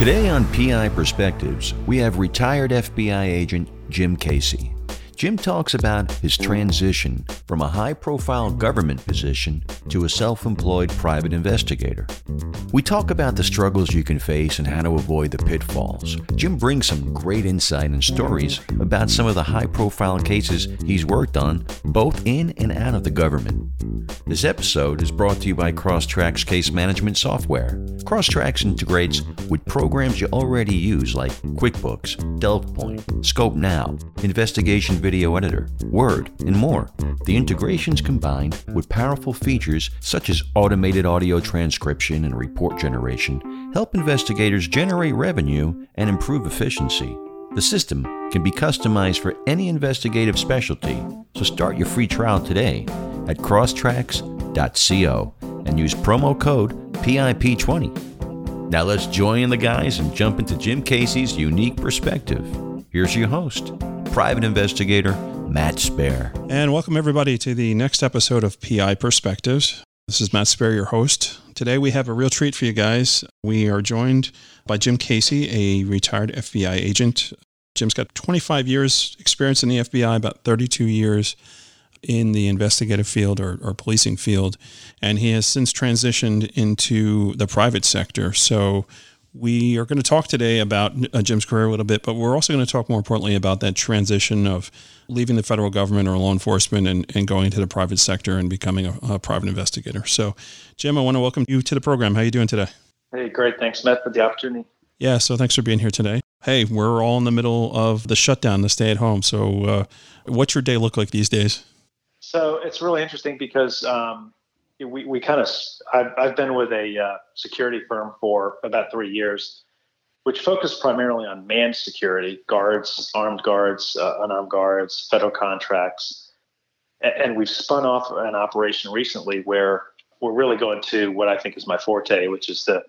Today on PI Perspectives, we have retired FBI agent Jim Casey. Jim talks about his transition from a high profile government position to a self employed private investigator. We talk about the struggles you can face and how to avoid the pitfalls. Jim brings some great insight and stories about some of the high profile cases he's worked on, both in and out of the government. This episode is brought to you by Crosstracks Case Management Software. Crosstracks integrates with programs you already use like QuickBooks, DelvePoint, Scope Now, Investigation Video Video editor, Word, and more. The integrations combined with powerful features such as automated audio transcription and report generation help investigators generate revenue and improve efficiency. The system can be customized for any investigative specialty, so start your free trial today at crosstracks.co and use promo code PIP20. Now let's join the guys and jump into Jim Casey's unique perspective. Here's your host, private investigator Matt Spaier. And welcome everybody to the next episode of PI Perspectives. This is Matt Spaier, your host. Today we have a real treat for you guys. We are joined by Jim Casey, a retired FBI agent. Jim's got 25 years experience in the FBI, about 32 years in the investigative field or, or policing field, and he has since transitioned into the private sector. So we are going to talk today about uh, Jim's career a little bit, but we're also going to talk more importantly about that transition of leaving the federal government or law enforcement and, and going into the private sector and becoming a, a private investigator. So, Jim, I want to welcome you to the program. How are you doing today? Hey, great. Thanks, Matt, for the opportunity. Yeah, so thanks for being here today. Hey, we're all in the middle of the shutdown, the stay at home. So, uh, what's your day look like these days? So it's really interesting because um, we, we kind of I've, I've been with a uh, security firm for about three years, which focused primarily on manned security, guards, armed guards, uh, unarmed guards, federal contracts, and, and we've spun off an operation recently where we're really going to what I think is my forte, which is the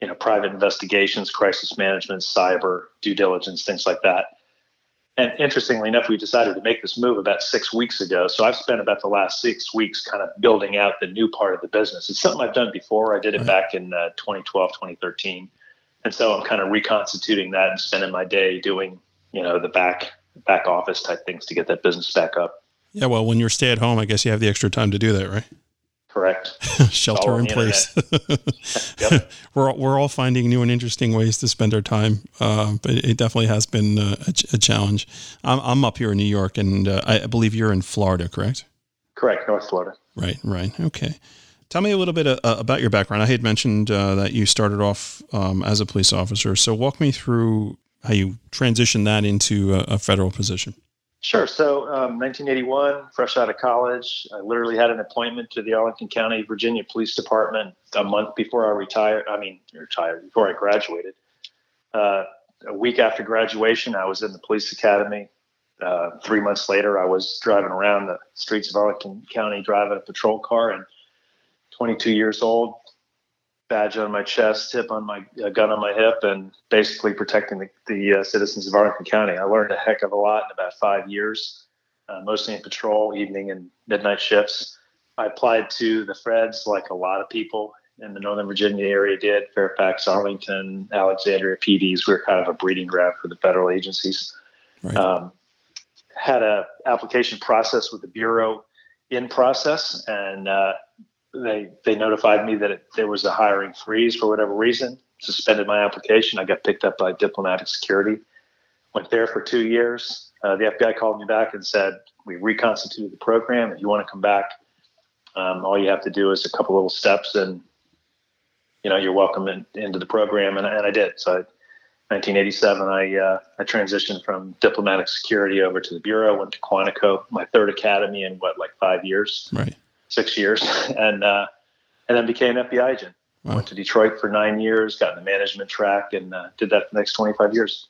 you know private investigations, crisis management, cyber due diligence, things like that. And interestingly enough, we decided to make this move about six weeks ago. So I've spent about the last six weeks kind of building out the new part of the business. It's something I've done before. I did it right. back in uh, 2012, 2013. And so I'm kind of reconstituting that and spending my day doing, you know, the back back office type things to get that business back up. Yeah, well, when you're stay at home, I guess you have the extra time to do that, right? Correct. Shelter in place. yep. We're all, we're all finding new and interesting ways to spend our time, uh, but it definitely has been uh, a, a, challenge. I'm, I'm up here in New York, and uh, I believe you're in Florida, correct? Correct, North Florida. Right, right. Okay. Tell me a little bit uh, about your background. I had mentioned uh, that you started off um, as a police officer. So walk me through how you transitioned that into a, a federal position. Sure. So, um, 1981, fresh out of college, I literally had an appointment to the Arlington County, Virginia Police Department a month before I retired. I mean, retired before I graduated. Uh, a week after graduation, I was in the police academy. Uh, three months later, I was driving around the streets of Arlington County, driving a patrol car, and 22 years old, badge on my chest, hip on my uh, gun on my hip, and basically protecting the, the uh, citizens of Arlington County. I learned a heck of a lot in about five years, uh, mostly in patrol, evening and midnight shifts. I applied to the Freds like a lot of people in the Northern Virginia area did. Fairfax, Arlington, Alexandria PDs. We were kind of a breeding ground for the federal agencies. Right. Um, had a application process with the bureau in process, and uh, they they notified me that it, there was a hiring freeze for whatever reason. Suspended my application. I got picked up by diplomatic security. Went there for two years. Uh, the FBI called me back and said we reconstituted the program. If you want to come back, um, all you have to do is a couple little steps, and you know you're welcome in, into the program. And, and I did. So, I, 1987, I uh, I transitioned from diplomatic security over to the bureau. Went to Quantico, my third academy in what like five years. Right six years, and uh, and then became an FBI agent. Wow. Went to Detroit for nine years, got in the management track, and uh, did that for the next twenty five years.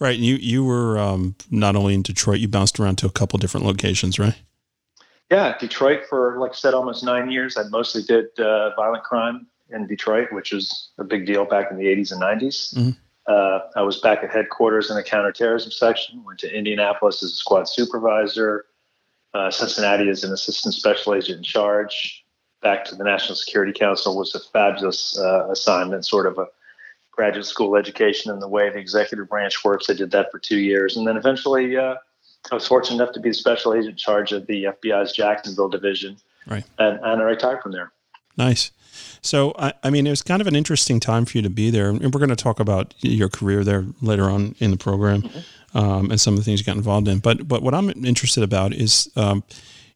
Right. And you you were um, not only in Detroit, you bounced around to a couple different locations, right? Yeah, Detroit for like I said, almost nine years. I mostly did uh, violent crime in Detroit, which was a big deal back in the 80s and 90s. Mm-hmm. Uh, I was back at headquarters in the counterterrorism section. Went to Indianapolis as a squad supervisor. Uh, Cincinnati as an assistant special agent in charge. Back to the National Security Council was a fabulous uh, assignment, sort of a graduate school education in the way the executive branch works. I did that for two years, and then eventually uh, I was fortunate enough to be the special agent in charge of the FBI's Jacksonville division, right? And, and I retired from there. Nice. So, I, I, mean, it was kind of an interesting time for you to be there. And we're going to talk about your career there later on in the program mm-hmm. um, and some of the things you got involved in. But, but what I'm interested about is, um,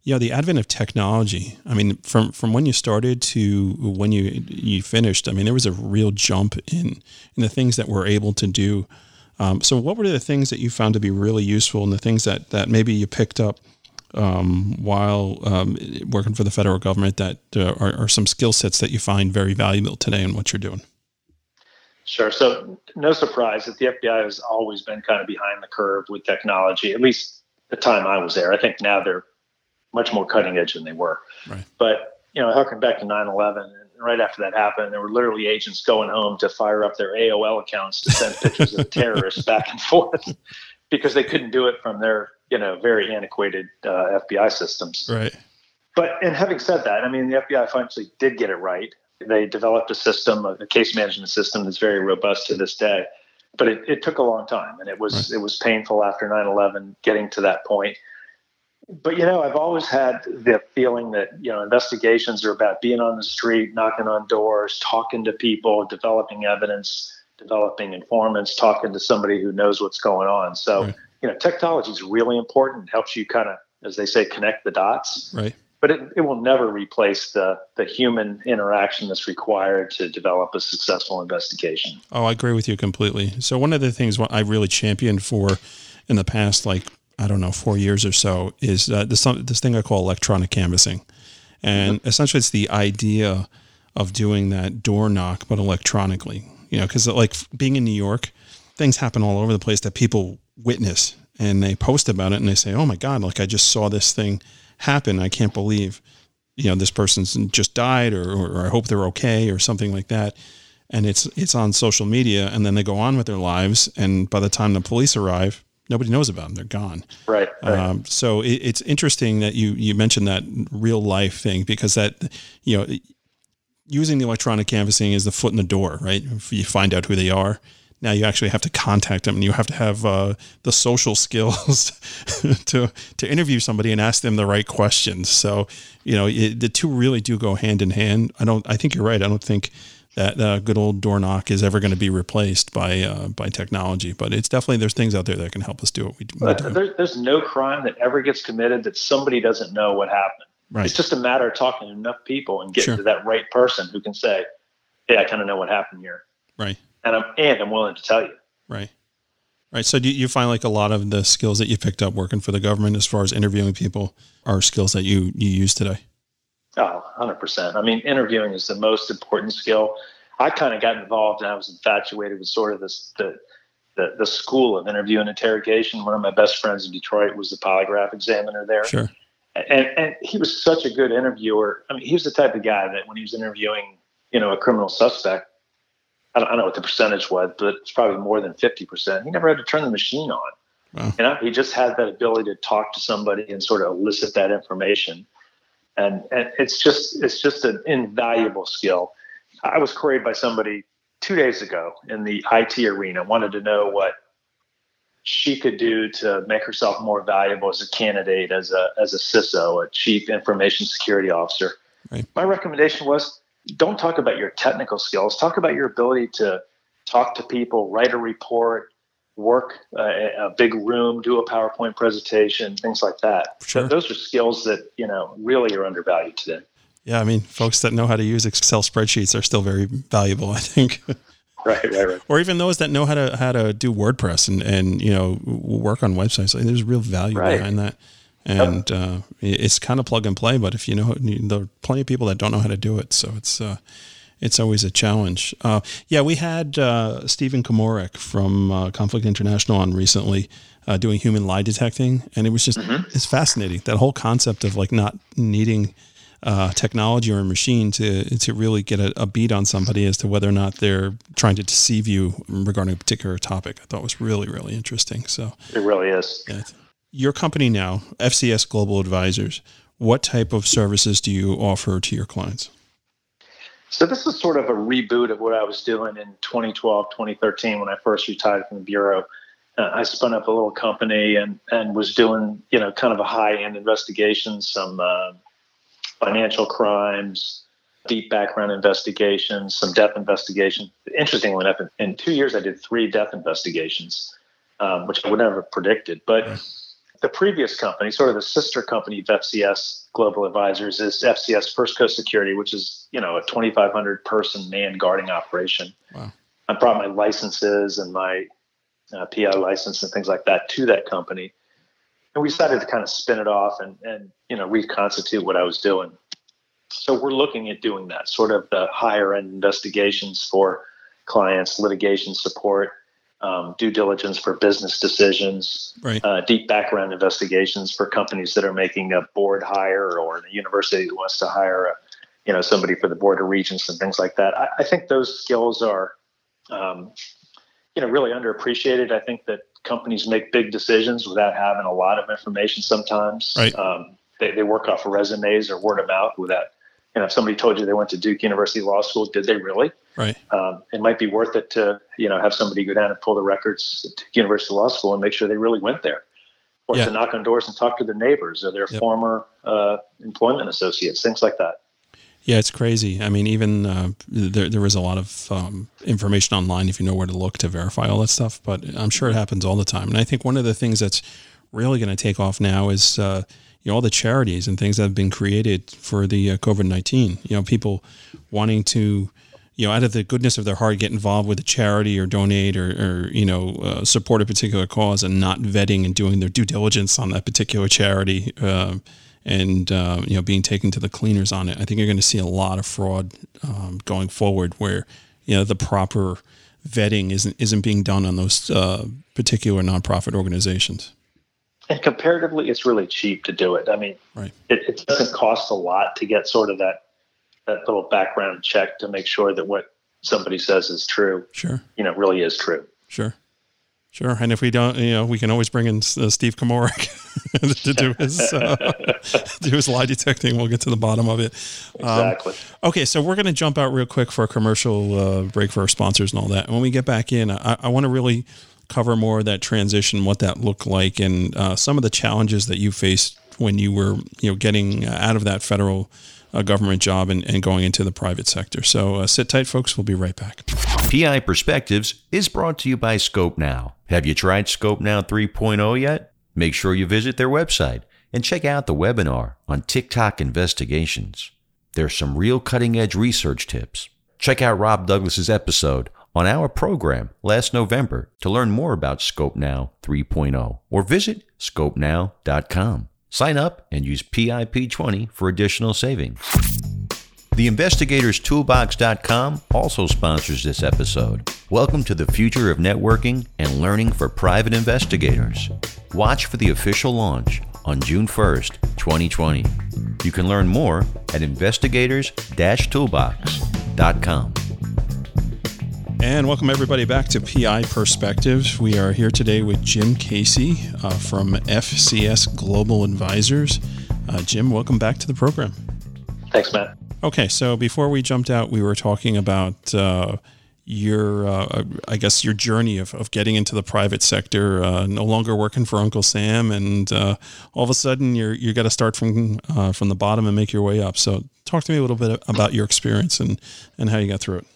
you know, the advent of technology. I mean, from, from when you started to when you, you finished, I mean, there was a real jump in, in the things that we're able to do. Um, so what were the things that you found to be really useful and the things that, that maybe you picked up um, while um, working for the federal government that uh, are, are, some skill sets that you find very valuable today in what you're doing? Sure. So, no surprise that the FBI has always been kind of behind the curve with technology, at least the time I was there. I think now they're much more cutting edge than they were. Right. But, you know, harking back to 9 11, and right after that happened, there were literally agents going home to fire up their AOL accounts to send pictures of terrorists back and forth because they couldn't do it from their you know very antiquated uh, FBI systems. Right. But and having said that, I mean the FBI finally did get it right. They developed a system, a case management system that's very robust to this day. But it, it took a long time, and it was right. it was painful after 9/11 getting to that point. But you know, I've always had the feeling that you know investigations are about being on the street, knocking on doors, talking to people, developing evidence, developing informants, talking to somebody who knows what's going on. So. Right you know, technology is really important. It helps you kind of, as they say, connect the dots. Right. But it, it will never replace the the human interaction that's required to develop a successful investigation. Oh, I agree with you completely. So one of the things what I really championed for in the past, like I don't know, four years or so, is uh, this this thing I call electronic canvassing, and mm-hmm. essentially it's the idea of doing that door knock but electronically. You know, because like being in New York, things happen all over the place that people witness and they post about it and they say, "Oh my God, like I just saw this thing happen. I can't believe, you know, this person's just died, or, or, or I hope they're okay, or something like that." And it's it's on social media, and then they go on with their lives, and by the time the police arrive, nobody knows about them; they're gone. Right. right. Um, so it, it's interesting that you you mentioned that real life thing because that you know using the electronic canvassing is the foot in the door, right? If you find out who they are now you actually have to contact them and you have to have uh, the social skills to to interview somebody and ask them the right questions. So you know it, the two really do go hand in hand. I don't i think you're right. I don't think that uh, good old door knock is ever going to be replaced by uh, by technology but it's definitely there's things out there that can help us do what we, we do there, there's no crime that ever gets committed that somebody doesn't know what happened right. it's just a matter of talking to enough people and getting sure. to that right person who can say hey i kind of know what happened here right and I'm and I'm willing to tell you. Right. Right. So do you find like a lot of the skills that you picked up working for the government as far as interviewing people are skills that you, you use today? Oh, 100%. I mean, interviewing is the most important skill. I kind of got involved and I was infatuated with sort of this, the, the, the school of interview and interrogation. One of my best friends in Detroit was the polygraph examiner there. Sure. And, and he was such a good interviewer. I mean, he was the type of guy that when he was interviewing, you know, a criminal suspect, I don't, I don't know what the percentage was, but it's probably more than 50%. He never had to turn the machine on. Wow. You know, he just had that ability to talk to somebody and sort of elicit that information. And, and it's just it's just an invaluable skill. I was queried by somebody two days ago in the IT arena, wanted to know what she could do to make herself more valuable as a candidate, as a as a CISO, a chief information security officer. Right. My recommendation was don't talk about your technical skills. Talk about your ability to talk to people, write a report, work uh, a big room, do a PowerPoint presentation, things like that. Sure. those are skills that you know really are undervalued today. Yeah, I mean, folks that know how to use Excel spreadsheets are still very valuable. I think. right, right, right. Or even those that know how to how to do WordPress and and you know work on websites. Like, there's real value right. behind that and uh, it's kind of plug and play. But if you know, there are plenty of people that don't know how to do it, so it's uh, it's always a challenge. Uh, yeah, we had uh, Stephen Komorek from uh, Conflict International on recently uh, doing human lie detecting, and it was just mm-hmm. it's fascinating that whole concept of like not needing. Technology or a machine to to really get a, a, beat on somebody as to whether or not they're trying to deceive you regarding a particular topic. I thought was really really interesting. So it really is. Yeah, your company now, FCS Global Advisors, what type of services do you offer to your clients? So this is sort of a reboot of what I was doing in 2012, 2013 when I first retired from the bureau. Uh, I spun up a little company and and was doing you know kind of a high end investigation, some uh, financial crimes, deep background investigations, some death investigation. Interestingly enough, in, in two years I did three death investigations, um, which I would never have predicted. But the previous company, sort of the sister company of FCS Global Advisors, is FCS First Coast Security, which is you know a 2,500 person man guarding operation. Wow. I brought my licenses and my uh, PI license and things like that to that company, and we decided to kind of spin it off and and you know reconstitute what I was doing. So we're looking at doing that sort of the higher end investigations for clients, litigation support, um, due diligence for business decisions, right. uh, deep background investigations for companies that are making a board hire or a university that wants to hire a, you know somebody for the board of regents and things like that. I, I think those skills are um, you know really underappreciated. I think that companies make big decisions without having a lot of information sometimes. Right. Um, they, they work off of resumes or word of mouth without you know if somebody told you they went to Duke University Law School, did they really? Right. Um, it might be worth it to you know have somebody go down and pull the records to University Law School and make sure they really went there, or Yeah. to knock on doors and talk to their neighbors or their Yep. former uh, employment associates, things like that. Yeah, it's crazy. I mean, even uh, there there is a lot of um, information online if you know where to look to verify all that stuff. But I'm sure it happens all the time. And I think one of the things that's really going to take off now is uh, you know all the charities and things that have been created for the uh, COVID nineteen. You know, people wanting to you know out of the goodness of their heart get involved with a charity or donate or, or you know uh, support a particular cause and not vetting and doing their due diligence on that particular charity. Um, and uh, you know being taken to the cleaners on it. I think you're going to see a lot of fraud um, going forward, where you know the proper vetting isn't isn't being done on those uh, particular nonprofit organizations. And comparatively, it's really cheap to do it. I mean, Right. it, it doesn't cost a lot to get sort of that that little background check to make sure that what somebody says is true. Sure, You know, really is true. sure, sure. And if we don't, you know, we can always bring in uh, Steve Komorik to do his uh, do his lie detecting. We'll get to the bottom of it. Um, Exactly. Okay, so we're going to jump out real quick for a commercial uh, break for our sponsors and all that. And when we get back in, I, I want to really cover more of that transition, what that looked like, and uh, some of the challenges that you faced when you were, you know, getting out of that federal uh, government job and, and going into the private sector. So uh, sit tight, folks. We'll be right back. PI Perspectives is brought to you by Scope Now. Have you tried Scope Now 3.0 yet? Make sure you visit their website and check out the webinar on TikTok investigations. There's some real cutting edge research tips. Check out Rob Douglas's episode on our program last November to learn more about oh Scope Now 3.0 or visit scopenow.com. Sign up and use PIP20 for additional savings. TheInvestigatorstoolbox.com also sponsors this episode. Welcome to the future of networking and learning for private investigators. Watch for the official launch on June 1st, 2020. You can learn more at investigators-toolbox.com. And welcome everybody back to PI Perspectives. We are here today with Jim Casey uh, from FCS Global Advisors. Uh, Jim, welcome back to the program. Thanks, Matt. Okay, so before we jumped out, we were talking about uh, your, uh, I guess, your journey of, of getting into the private sector, uh, no longer working for Uncle Sam, and uh, all of a sudden you're you got to start from uh, from the bottom and make your way up. So, talk to me a little bit about your experience and and how you got through it.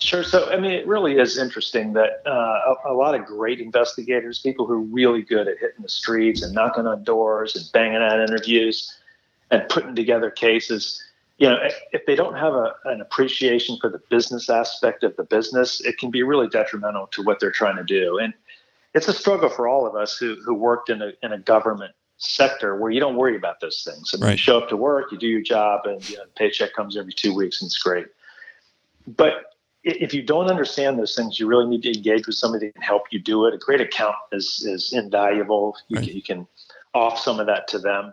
Sure. So, I mean, it really is interesting that uh, a, a lot of great investigators, people who are really good at hitting the streets and knocking on doors and banging out interviews and putting together cases, you know, if, they don't have a, an appreciation for the business aspect of the business, it can be really detrimental to what they're trying to do. And it's a struggle for all of us who, who worked in a, in a government sector where you don't worry about those things. I mean, Right. you show up to work, you do your job, and you know, the paycheck comes every two weeks, and it's great. But if you don't understand those things, you really need to engage with somebody that can help you do it. A great accountant is is invaluable. You, Right. can, you can off some of that to them.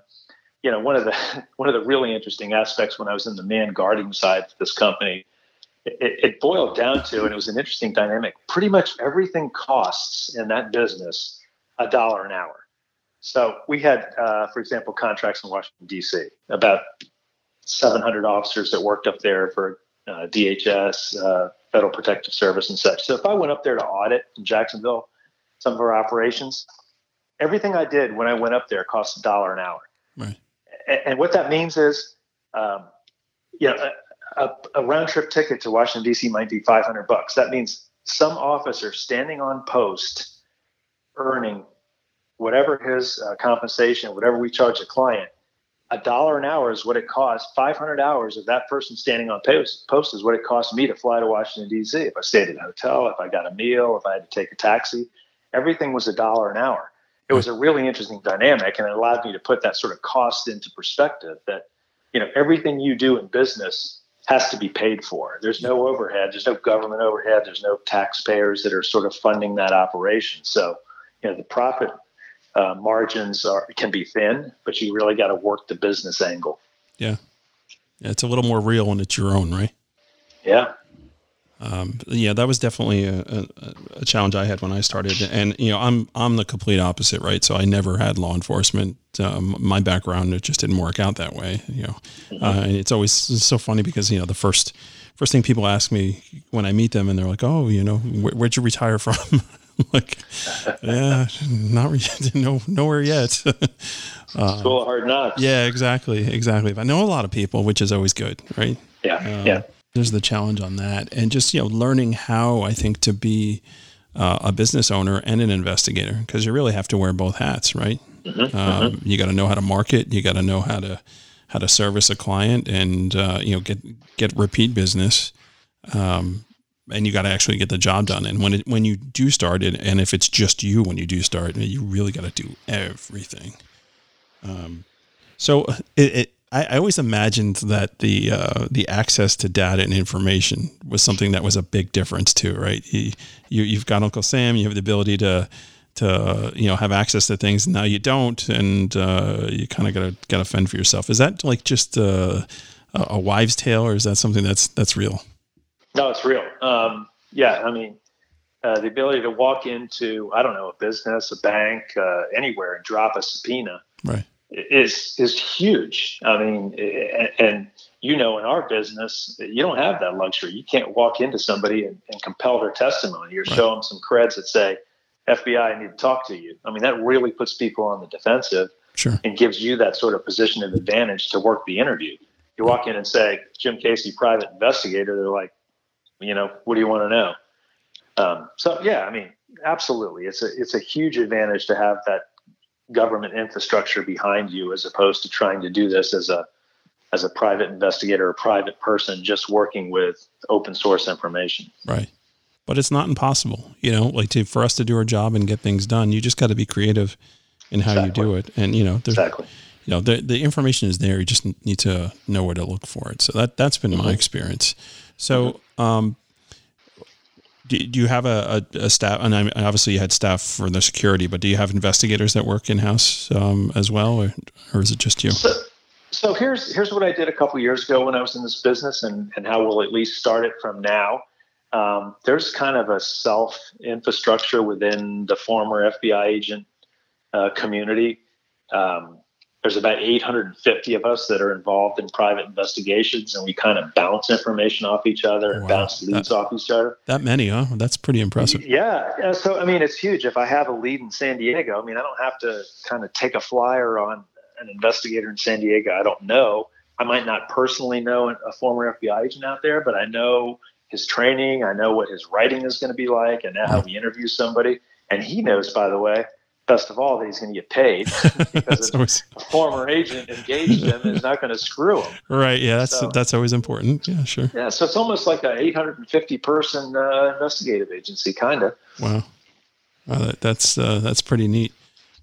You know, one of the one of the really interesting aspects when I was in the man guarding side of this company, it, it boiled down to, and it was an interesting dynamic. Pretty much everything costs in that business a dollar an hour. So we had, uh, for example, contracts in Washington D.C. About 700 officers that worked up there for uh, DHS, uh, Federal Protective Service, and such. So if I went up there to audit in Jacksonville some of our operations, everything I did when I went up there cost a dollar an hour. Right. And, what that means is, um, you know, a, a round trip ticket to Washington D.C. might be 500 bucks. That means some officer standing on post, earning whatever his uh, compensation, whatever we charge a client, a dollar an hour is what it costs. 500 hours of that person standing on post, post is what it cost me to fly to Washington, D.C. If I stayed at a hotel, if I got a meal, if I had to take a taxi, everything was a dollar an hour. It was a really interesting dynamic, and it allowed me to put that sort of cost into perspective that, you know, everything you do in business has to be paid for. There's no overhead, there's no government overhead, there's no taxpayers that are sort of funding that operation. So, you know, the profit uh, margins are can be thin, but you really got to work the business angle. Yeah. yeah, it's a little more real when it's your own, right? Yeah. Um, yeah, that was definitely a, a, a, challenge I had when I started, and you know, I'm I'm the complete opposite, right? So I never had law enforcement. Um, my background it just didn't work out that way, you know. Mm-hmm. Uh, and it's always so funny because you know the first first thing people ask me when I meet them, and they're like, "Oh, you know, wh- where'd you retire from?" like, yeah, not re- no nowhere yet. uh, School of hard knocks. Yeah, exactly, exactly. But I know a lot of people, which is always good, right? Yeah, um, yeah. There's the challenge on that, and just you know, learning how I think to be uh, a business owner and an investigator because you really have to wear both hats, right? Mm-hmm, um, mm-hmm. You got to know how to market. You got to know how to how to service a client, and uh, you know, get get repeat business. Um, and you got to actually get the job done. And when it, when you do start it, and if it's just you when you do start, you really got to do everything. Um, so it, it, I, I, always imagined that the uh, the access to data and information was something that was a big difference too, right? He, you you've got Uncle Sam, you have the ability to to you know have access to things. Now you don't, and uh, you kind of got to got to fend for yourself. Is that like just a, a wives' tale, or is that something that's that's real? No, it's real. Um, yeah, I mean, uh, the ability to walk into I don't know a business, a bank, uh, anywhere, and drop a subpoena right. Is is huge. I mean, and, you know, in our business, you don't have that luxury. You can't walk into somebody and, and compel their testimony or right. show them some creds that say, "FBI, I need to talk to you." I mean, that really puts people on the defensive sure. and gives you that sort of position of advantage to work the interview. You walk in and say, "Jim Casey, private investigator." They're like, you know, what do you want to know? Um, so yeah, I mean, absolutely, it's a it's a huge advantage to have that government infrastructure behind you as opposed to trying to do this as a as a private investigator or private person just working with open source information. Right. But it's not impossible, you know, like to, for us to do our job and get things done, you just got to be creative in how exactly. you do it. And, you know, there's, exactly. you know, the, the information is there. You just need to know where to look for it. So that, that's been mm-hmm. my experience. So, um, do, do you have a, a, a, staff? And obviously you had staff for the security, but do you have investigators that work in house um, as well, or, or is it just you? So, so here's here's what I did a couple years ago when I was in this business, and and how we'll at least start it from now. Um, there's kind of a self infrastructure within the former FBI agent uh, community. Um, there's about 850 of us that are involved in private investigations and we kind of bounce information off each other and wow. bounce leads that, off each other. That many huh? That's pretty impressive. Yeah so i mean it's huge. If i have a lead in san diego i mean i don't have to kind of take a flyer on an investigator in san diego. I don't know. I might not personally know a former fbi agent out there but i know his training. I know what his writing is going to be like and how he interviews somebody. And he knows by the way best of all that he's going to get paid because always... a former agent engaged him is not going to screw him. Right. Yeah. That's so, that's always important. Yeah. Sure. Yeah. So it's almost like a 850 person uh, investigative agency, kind of. Wow. that, that's uh, that's pretty neat.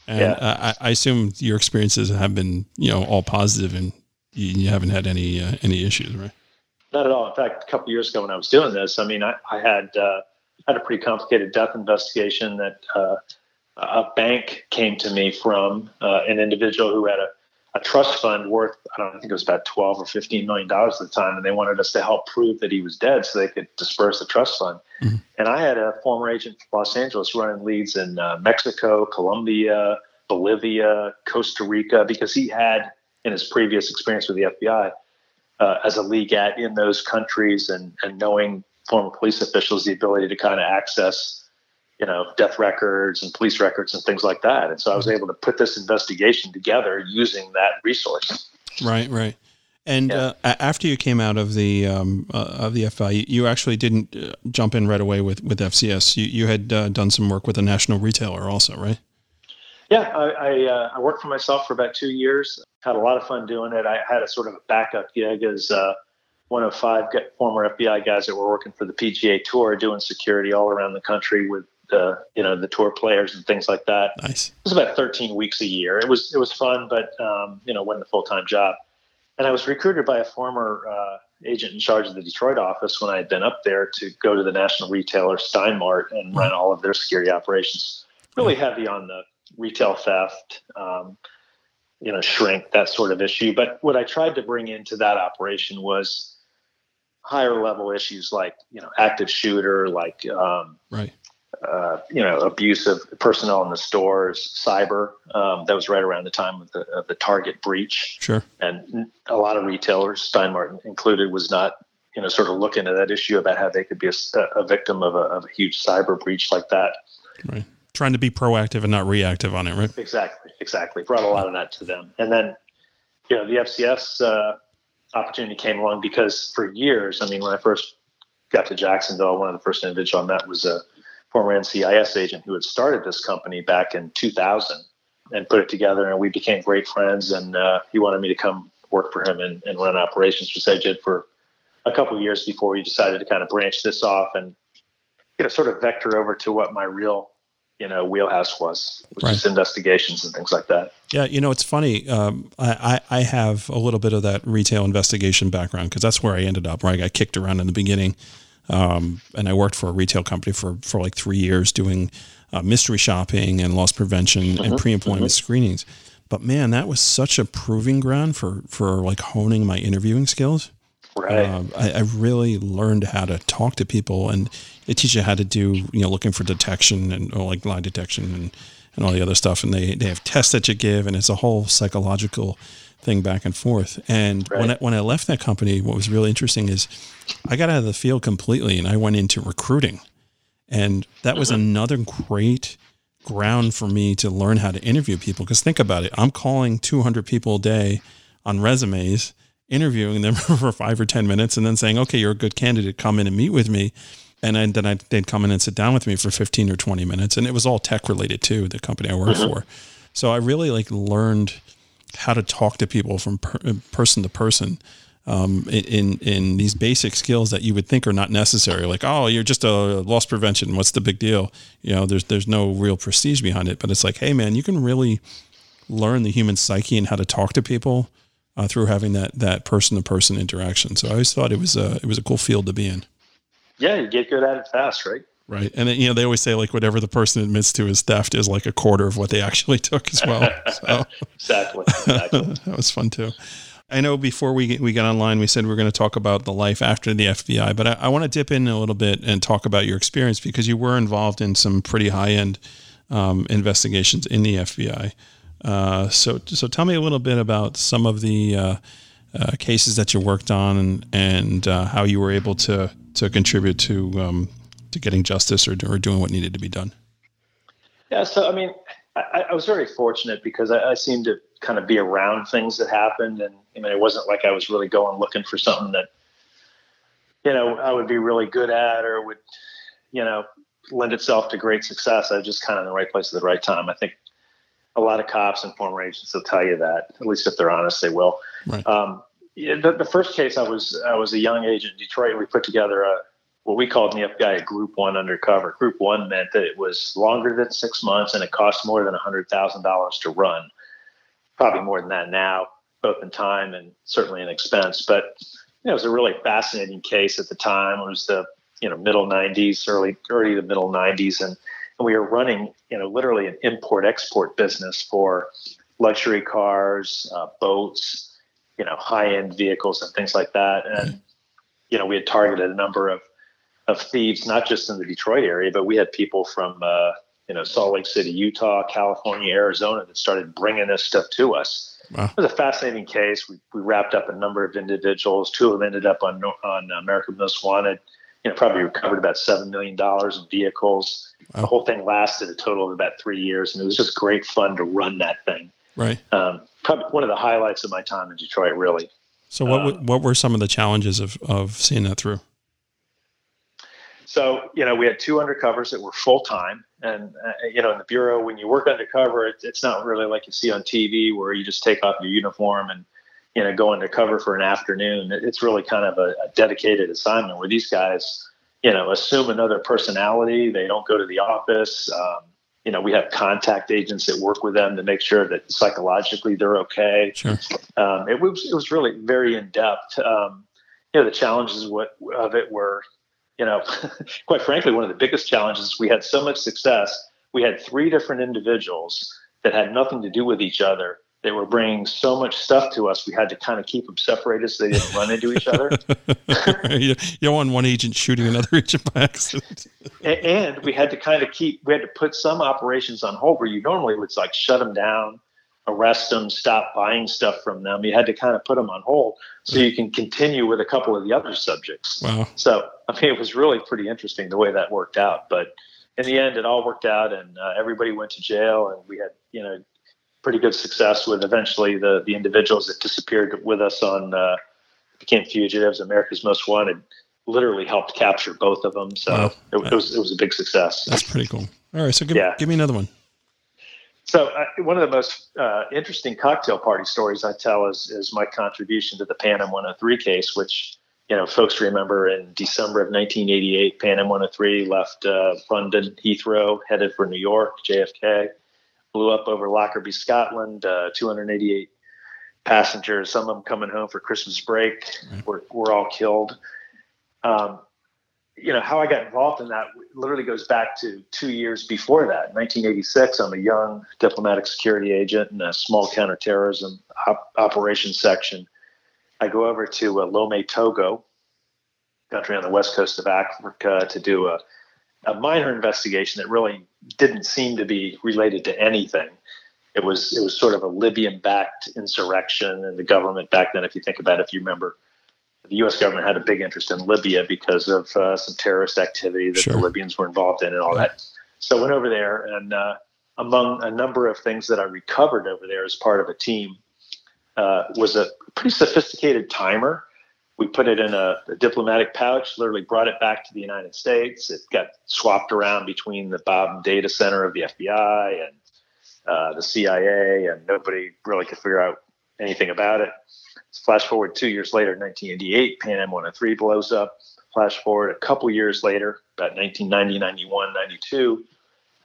And yeah. uh, I, I, assume your experiences have been you know all positive and you, you haven't had any uh, any issues, right? Not at all. In fact, a couple years ago when I was doing this, I mean, I, I had uh, had a pretty complicated death investigation that uh, a bank came to me from uh, an individual who had a, a trust fund worth I don't know, I think it was about twelve or fifteen million dollars at the time, and they wanted us to help prove that he was dead so they could disperse the trust fund. Mm-hmm. And I had a former agent from Los Angeles running leads in uh, Mexico, Colombia, Bolivia, Costa Rica, because he had in his previous experience with the FBI uh, as a lead at in those countries and, and knowing former police officials the ability to kind of access, you know, death records and police records and things like that. And so I was able to put this investigation together using that resource. Right, right. And yeah. uh, after you came out of the um, uh, of the FBI, you actually didn't uh, jump in right away with, with FCS. You, you had uh, done some work with a national retailer also, right? Yeah, I I, uh, I, worked for myself for about two years. Had a lot of fun doing it. I had a sort of a backup gig as uh, one of five former FBI guys that were working for the PGA Tour, doing security all around the country with the you know the tour players and things like that. Nice. It was about 13 weeks a year. It was it was fun, but um, you know wasn't a full time job. And I was recruited by a former uh, agent in charge of the Detroit office when I had been up there to go to the national retailer Stein Mart and run all of their security operations. Really heavy on the retail theft, um, you know, shrink, that sort of issue. But what I tried to bring into that operation was higher level issues like, you know, active shooter, like, um, right. Uh, you know, abuse of personnel in the stores, cyber. Um, that was right around the time of the, of the Target breach. Sure. And a lot of retailers, Stein Mart included, was not, you know, sort of looking at that issue about how they could be a, a victim of a, of a huge cyber breach like that. Right trying to be proactive and not reactive on it, right? Exactly, exactly. Brought a lot of that to them, and then you know the FCS uh, opportunity came along because for years, I mean, when I first got to Jacksonville, one of the first individuals I met was a former NCIS agent who had started this company back in 2000 and put it together, and we became great friends. And uh, he wanted me to come work for him and, and run operations, which I did for a couple of years before we decided to kind of branch this off and you know sort of vector over to what my real you know wheelhouse was, which right. is investigations and things like that. Yeah, you know it's funny. Um, I I have a little bit of that retail investigation background because that's where I ended up. Right, I got kicked around in the beginning, um, and I worked for a retail company for for like three years doing uh, mystery shopping and loss prevention mm-hmm. and pre-employment mm-hmm. screenings. But man, that was such a proving ground for for like honing my interviewing skills. Right. Uh, I, I, really learned how to talk to people, and they teach you how to do, you know, looking for detection and or like lie detection and, and all the other stuff. And they, they have tests that you give, and it's a whole psychological thing back and forth. And right. when I, when I left that company, what was really interesting is I got out of the field completely, and I went into recruiting, and that was mm-hmm. another great ground for me to learn how to interview people. Because think about it, I'm calling 200 people a day on resumes interviewing them for five or 10 minutes and then saying, okay, you're a good candidate, come in and meet with me. And I, then I, they'd come in and sit down with me for 15 or 20 minutes. And it was all tech related too, the company I worked mm-hmm. for. So I really like learned how to talk to people from per, person to person um, in, in these basic skills that you would think are not necessary. Like, oh, you're just a loss prevention. What's the big deal? You know, there's, there's no real prestige behind it, but it's like, Hey man, you can really learn the human psyche and how to talk to people uh, through having that that person to person interaction. So I always thought it was a it was a cool field to be in. Yeah, you get good at it fast, right? Right, and then, you know they always say like whatever the person admits to is theft is like a quarter of what they actually took as well. So exactly, exactly. that was fun too. I know before we we got online, we said we are going to talk about the life after the FBI, but I, I want to dip in a little bit and talk about your experience because you were involved in some pretty high end um, investigations in the FBI. Uh, so, so tell me a little bit about some of the uh, uh, cases that you worked on and, and uh, how you were able to to contribute to um, to getting justice or, or doing what needed to be done. Yeah, so I mean, I, I was very fortunate because I, I, seemed to kind of be around things that happened, and I mean, it wasn't like I was really going looking for something that you know I would be really good at or would you know lend itself to great success. I was just kind of in the right place at the right time. I think a lot of cops and former agents will tell you that. At least if they're honest, they will. Right. Um, the, the, first case, I was I was a young agent in Detroit. and We put together a what we called in the FBI a Group One undercover. Group One meant that it was longer than six months and it cost more than hundred thousand dollars to run. Probably more than that now, both in time and certainly in expense. But you know, it was a really fascinating case at the time. It was the you know middle '90s, early early to middle '90s, and and we were running, you know, literally an import export business for luxury cars, uh, boats, you know, high end vehicles and things like that. And, you know, we had targeted a number of, of thieves, not just in the Detroit area, but we had people from, uh, you know, Salt Lake City, Utah, California, Arizona that started bringing this stuff to us. wow. it was a fascinating case. We, we wrapped up a number of individuals. Two of them ended up on on America's Most Wanted. You know, probably recovered about seven million dollars in vehicles. Wow. The whole thing lasted a total of about three years, and it was just great fun to run that thing. Right. Um, probably one of the highlights of my time in Detroit, really. So, what um, what were some of the challenges of of seeing that through? So, you know, we had two undercovers that were full time. And, uh, you know, in the Bureau, when you work undercover, it, it's not really like you see on TV where you just take off your uniform and, you know, go undercover for an afternoon. It's really kind of a, a dedicated assignment where these guys, you know, assume another personality. They don't go to the office. Um, you know, we have contact agents that work with them to make sure that psychologically they're okay. Sure. Um, it was it was really very in depth. Um, you know, the challenges of it were, you know, quite frankly, one of the biggest challenges. We had so much success. We had three different individuals that had nothing to do with each other. They were bringing so much stuff to us. We had to kind of keep them separated so they didn't run into each other. you don't want one agent shooting another agent by accident. and we had to kind of keep. We had to put some operations on hold where you normally would like shut them down arrest them, stop buying stuff from them. You had to kind of put them on hold so you can continue with a couple of the other subjects. Wow. So, I mean, it was really pretty interesting the way that worked out. But in the end, it all worked out, and uh, everybody went to jail, and we had, you know, pretty good success with eventually the the individuals that disappeared with us on uh, became fugitives. America's Most Wanted literally helped capture both of them, so wow. it, it was it was a big success. That's pretty cool. All right, so give, yeah. give me another one. So uh, one of the most uh, interesting cocktail party stories I tell is, is my contribution to the Pan Am 103 case, which you know folks remember in December of 1988, Pan Am 103 left uh, London Heathrow, headed for New York, JFK, blew up over Lockerbie, Scotland. Uh, 288 passengers, some of them coming home for Christmas break, were, were all killed. Um, you know how I got involved in that literally goes back to two years before that. 1986, I'm a young diplomatic security agent in a small counterterrorism op- operations section. I go over to uh, Lomé, Togo, country on the west coast of Africa, to do a, a minor investigation that really didn't seem to be related to anything. It was it was sort of a Libyan-backed insurrection, and the government back then, if you think about it, if you remember the U.S. government had a big interest in Libya because of uh, some terrorist activity that sure. the Libyans were involved in and all that. So I went over there, and uh, among a number of things that I recovered over there as part of a team uh, was a pretty sophisticated timer. We put it in a, a, diplomatic pouch, literally brought it back to the United States. It got swapped around between the bomb data center of the FBI and uh, the CIA, and nobody really could figure out anything about it. Flash forward two years later, 1988, Pan Am 103 blows up. Flash forward a couple years later, about 1990, 91, 92.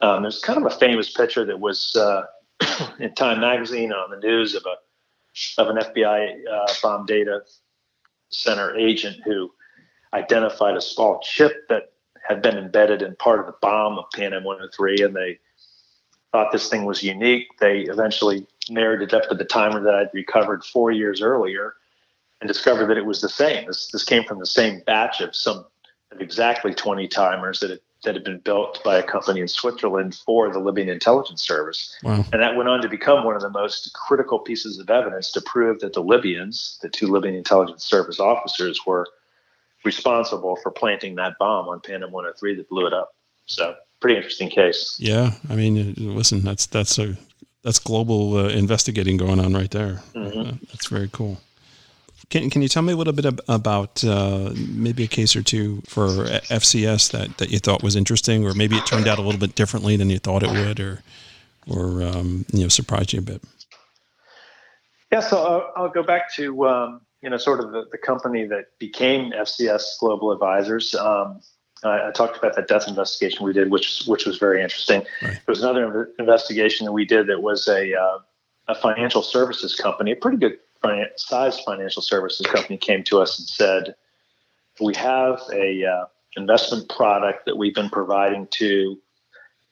Um, there's kind of a famous picture that was uh, in Time magazine on the news of a of an FBI uh, bomb data center agent who identified a small chip that had been embedded in part of the bomb of Pan Am 103, and they thought this thing was unique. They eventually married it up to the timer that I'd recovered four years earlier and discovered that it was the same. This, this came from the same batch of some of exactly 20 timers that had, that had been built by a company in Switzerland for the Libyan intelligence service. Wow. And that went on to become one of the most critical pieces of evidence to prove that the Libyans, the two Libyan intelligence service officers, were responsible for planting that bomb on Pan Am 103 that blew it up. So pretty interesting case. Yeah, I mean, listen, that's that's a that's global uh, investigating going on right there. Mm-hmm. Uh, that's very cool. Can, can you tell me a little bit ab- about uh, maybe a case or two for FCS that, that you thought was interesting, or maybe it turned out a little bit differently than you thought it would, or or um, you know surprised you a bit? Yeah, so I'll, I'll go back to um, you know sort of the, the company that became FCS Global Advisors. Um, I, I, talked about that death investigation we did, which which was very interesting. Right. There was another investigation that we did that was a uh, a financial services company, a pretty good sized financial services company, came to us and said, "We have a uh, investment product that we've been providing to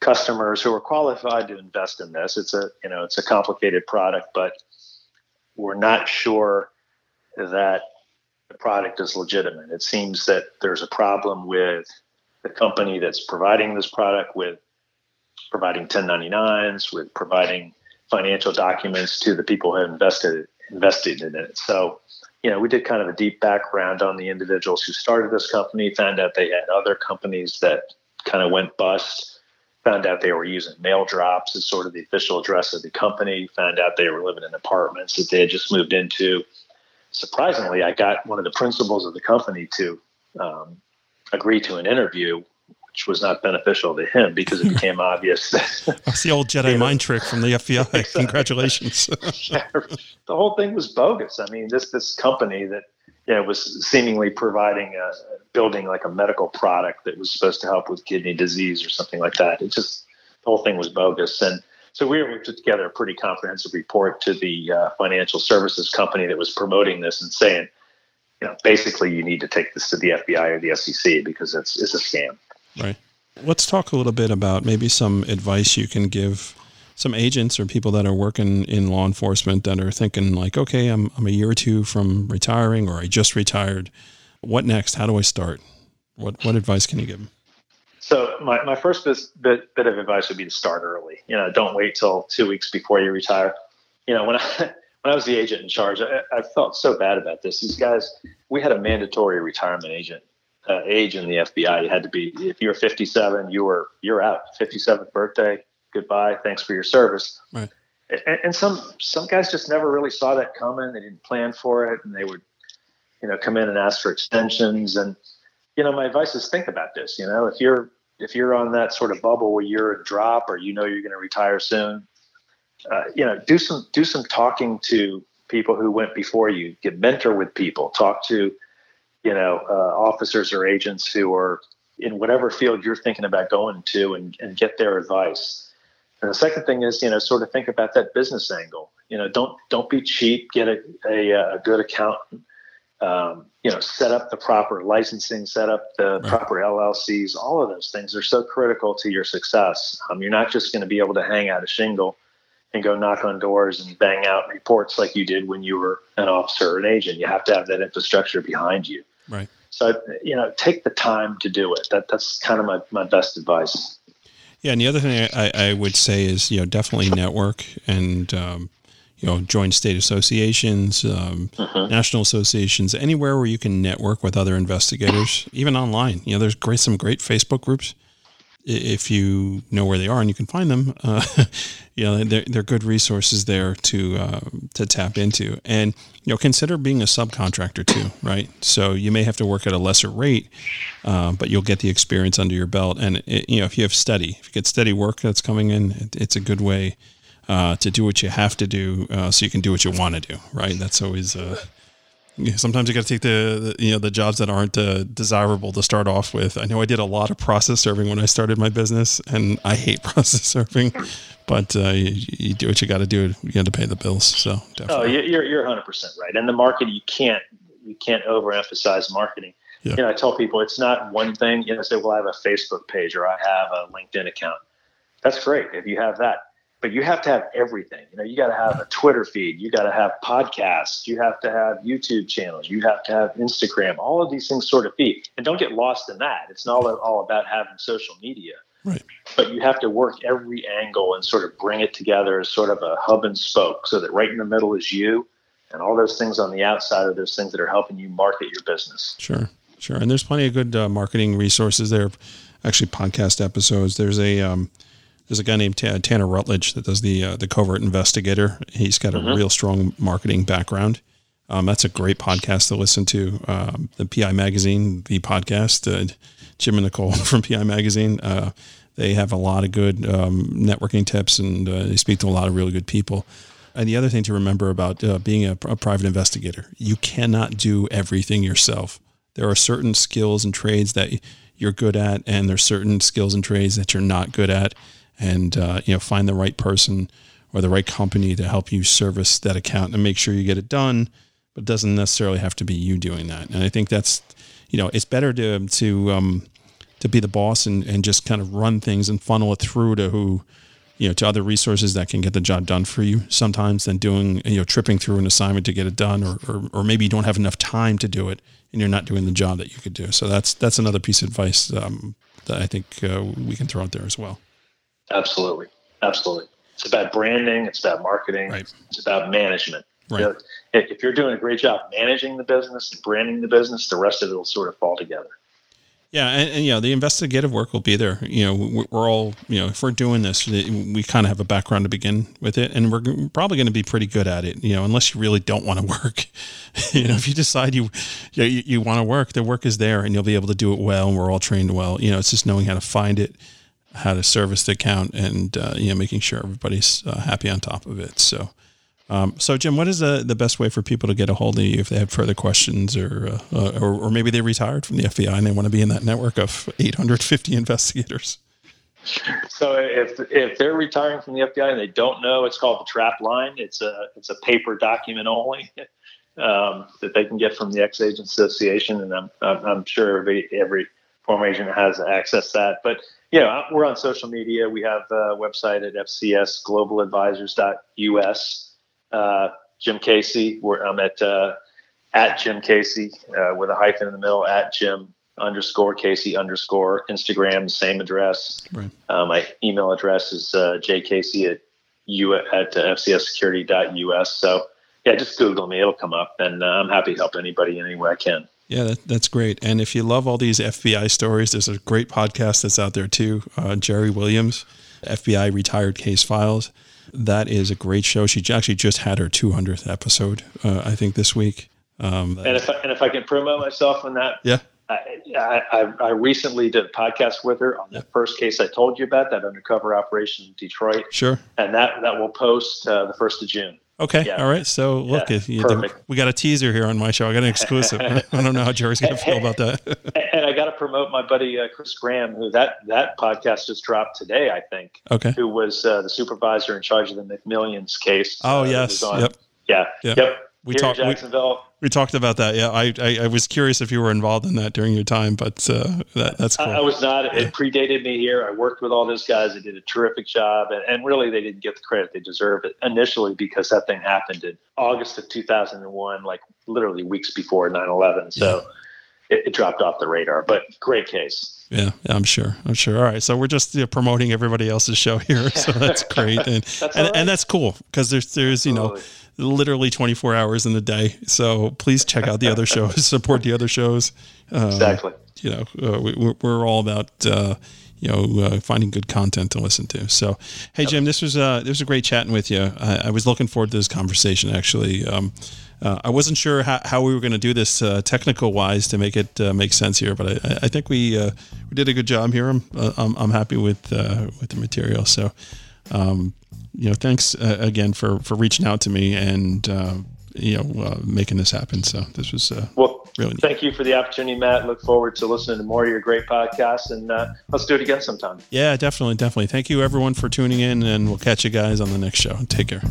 customers who are qualified to invest in this. It's a you know it's a complicated product, but we're not sure that the product is legitimate. It seems that there's a problem with the company that's providing this product with providing 1099s, with providing financial documents to the people who had invested invested in it. So, you know, we did kind of a deep background on the individuals who started this company, found out they had other companies that kind of went bust, found out they were using mail drops as sort of the official address of the company, found out they were living in apartments that they had just moved into. Surprisingly, I got one of the principals of the company to um, agree to an interview which was not beneficial to him because it became obvious. That's the old Jedi mind trick from the FBI. Exactly. Congratulations. yeah, the whole thing was bogus. I mean, this this company that you know, was seemingly providing a building like a medical product that was supposed to help with kidney disease or something like that. It just the whole thing was bogus. And so we, we put together a pretty comprehensive report to the uh, financial services company that was promoting this and saying, you know, basically you need to take this to the FBI or the SEC because it's it's a scam. Right. Let's talk a little bit about maybe some advice you can give some agents or people that are working in law enforcement that are thinking like, okay, I'm, I'm a year or two from retiring or I just retired. What next? How do I start? What, what advice can you give them? So my, my first bit, bit of advice would be to start early. You know, don't wait till two weeks before you retire. You know, when I, when I was the agent in charge, I, I felt so bad about this. These guys, we had a mandatory retirement agent uh, age in the FBI. You had to be if you were 57, you were you're out. 57th birthday, goodbye. Thanks for your service. Right. And, and, some some guys just never really saw that coming. They didn't plan for it, and they would, you know, come in and ask for extensions. And you know, my advice is think about this. You know, if you're if you're on that sort of bubble where you're a drop or you know you're going to retire soon, uh, you know, do some do some talking to people who went before you. Get mentor with people. Talk to you know, uh, officers or agents who are in whatever field you're thinking about going to and, and get their advice. And the second thing is, you know, sort of think about that business angle. You know, don't don't be cheap. Get a a, a good accountant. Um, you know, set up the proper licensing, set up the right. proper LLCs. All of those things are so critical to your success. Um, you're not just going to be able to hang out a shingle and go knock on doors and bang out reports like you did when you were an officer or an agent. You have to have that infrastructure behind you. Right. So you know, take the time to do it. That that's kind of my, my best advice. Yeah, and the other thing I, I would say is you know definitely network and um, you know join state associations, um, uh-huh. national associations, anywhere where you can network with other investigators, even online. You know, there's great some great Facebook groups if you know where they are and you can find them, uh, you know they're, they're good resources there to uh, to tap into. And you know, consider being a subcontractor too, right? So you may have to work at a lesser rate, uh, but you'll get the experience under your belt. And it, you know, if you have steady, if you get steady work that's coming in, it, it's a good way uh, to do what you have to do, uh, so you can do what you want to do, right? That's always uh, sometimes you got to take the, the, you know the jobs that aren't uh, desirable to start off with. I know I did a lot of process serving when I started my business, and I hate process serving. But uh, you, you, do what you got to do. You got to pay the bills. So definitely. oh, you're you're 100 percent right. And the market, you can't you can't overemphasize marketing. Yeah. You know, I tell people it's not one thing. You know, say, well, I have a Facebook page or I have a LinkedIn account. That's great if you have that but you have to have everything. You know, you got to have a Twitter feed, you got to have podcasts, you have to have YouTube channels, you have to have Instagram. All of these things sort of feed, and don't get lost in that. It's not all about having social media, right? But you have to work every angle and sort of bring it together as sort of a hub and spoke, so that right in the middle is you, and all those things on the outside are those things that are helping you market your business. Sure, sure. And there's plenty of good uh, marketing resources there. Actually, podcast episodes. There's a um, there's a guy named Tanner Rutledge that does the uh, the covert investigator. He's got a mm-hmm. real strong marketing background. Um, that's a great podcast to listen to. Um, the PI Magazine, the podcast, uh, Jim and Nicole from PI Magazine. Uh, they have a lot of good um, networking tips, and uh, they speak to a lot of really good people. And the other thing to remember about uh, being a, a private investigator, you cannot do everything yourself. There are certain skills and trades that you're good at, and there's certain skills and trades that you're not good at and uh, you know find the right person or the right company to help you service that account and make sure you get it done. But it doesn't necessarily have to be you doing that. And I think that's you know it's better to to um, to be the boss and, and just kind of run things and funnel it through to who you know to other resources that can get the job done for you sometimes than doing you know tripping through an assignment to get it done or, or, or maybe you don't have enough time to do it and you're not doing the job that you could do so that's that's another piece of advice um, that I think uh, we can throw out there as well Absolutely. Absolutely. It's about branding. It's about marketing. Right. It's about management. Right. You know, if you're doing a great job managing the business and branding the business, the rest of it will sort of fall together. Yeah, and, and you know the investigative work will be there. You know, we- we're all you know if we're doing this, we kind of have a background to begin with it, and we're g- probably going to be pretty good at it. You know, unless you really don't want to work. you know, if you decide you you, you want to work, the work is there, and you'll be able to do it well. And we're all trained well. You know, it's just knowing how to find it, how to service the account, and uh, you know making sure everybody's uh, happy on top of it. So. Um, so Jim, what is the, the best way for people to get a hold of you if they have further questions or, uh, uh, or, or maybe they retired from the FBI and they want to be in that network of 850 investigators? So if if they're retiring from the FBI and they don't know, it's called the trap line. It's a it's a paper document only um, that they can get from the Ex Agent Association, and I'm I'm, I'm sure every every former agent has access to that. But you know, we're on social media. We have a website at fcsglobaladvisors.us. Uh, Jim Casey, where I'm at uh, at Jim Casey uh, with a hyphen in the middle at Jim underscore Casey underscore Instagram, same address. Right. Uh, my email address is uh, jcasey at u at uh, fcssecurity.us. So yeah, just Google me; it'll come up, and uh, I'm happy to help anybody any way I can. Yeah, that, that's great. And if you love all these FBI stories, there's a great podcast that's out there too. Uh, Jerri Williams, FBI Retired Case Files. That is a great show. She actually just had her 200th episode, uh, I think, this week. Um, And if I, and if I can promote myself on that, yeah, I, I, I recently did a podcast with her on the first case I told you about, that undercover operation in Detroit, sure. and that that will post uh, the first of June. Okay. Yeah. All right. So look, Yeah, if you, perfect. we got a teaser here on my show. I got an exclusive. I don't know how Jerri's going to feel about that. And I got to promote my buddy uh, Chris Graham, who that that podcast just dropped today, I think, okay. who was uh, the supervisor in charge of the McMillions case. Oh uh, yes. Yep. Yeah. Yep. Yep. We talked. Jacksonville. We talked about that. Yeah. I, I, I was curious if you were involved in that during your time, but uh, that, that's cool. I, I was not. It predated me here. I worked with all those guys. They did a terrific job, and, and really, they didn't get the credit they deserve it initially because that thing happened in August of 2001, like literally weeks before 9/11. So it, it dropped off the radar. But great case. Yeah, I'm sure. I'm sure. All right, so we're just you know, promoting everybody else's show here, so that's great, and That's and, right. and that's cool because there's there's you know literally 24 hours in a day. So please check out the other shows, support the other shows. Uh, Exactly. You know, uh, we, we're- we're all about uh, you know uh, finding good content to listen to. So, hey Jim, this was uh, this was a great chatting with you. I, I was looking forward to this conversation. Actually, um, uh, I wasn't sure how, how we were going to do this uh, technical wise to make it uh, make sense here, but I, I think we uh, we did a good job here. I'm uh, I'm, I'm happy with uh, with the material. So, um, you know, thanks uh, again for for reaching out to me and uh, you know uh, making this happen. So this was uh, Well, really neat. thank you for the opportunity, Matt. Look forward to listening to more of your great podcasts, and uh, let's do it again sometime. Yeah, definitely, definitely. Thank you everyone for tuning in, and we'll catch you guys on the next show. Take care.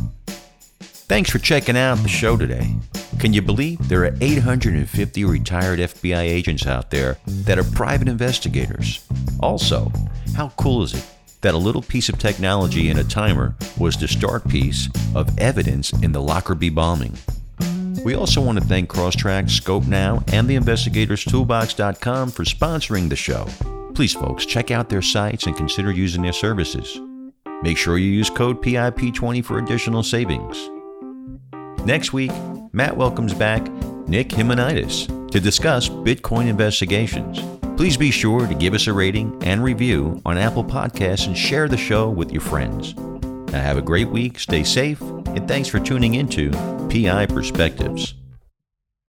Thanks for checking out the show today. Can you believe there are 850 retired FBI agents out there that are private investigators? Also, how cool is it that a little piece of technology and a timer was the start piece of evidence in the Lockerbie bombing? We also want to thank Crosstrack, Skopenow, and the InvestigatorSToolbox.com for sponsoring the show. Please, folks, check out their sites and consider using their services. Make sure you use code PIP20 for additional savings. Next week, Matt welcomes back Nick Himonidis to discuss Bitcoin investigations. Please be sure to give us a rating and review on Apple Podcasts and share the show with your friends. Now, have a great week, stay safe, and thanks for tuning into PI Perspectives.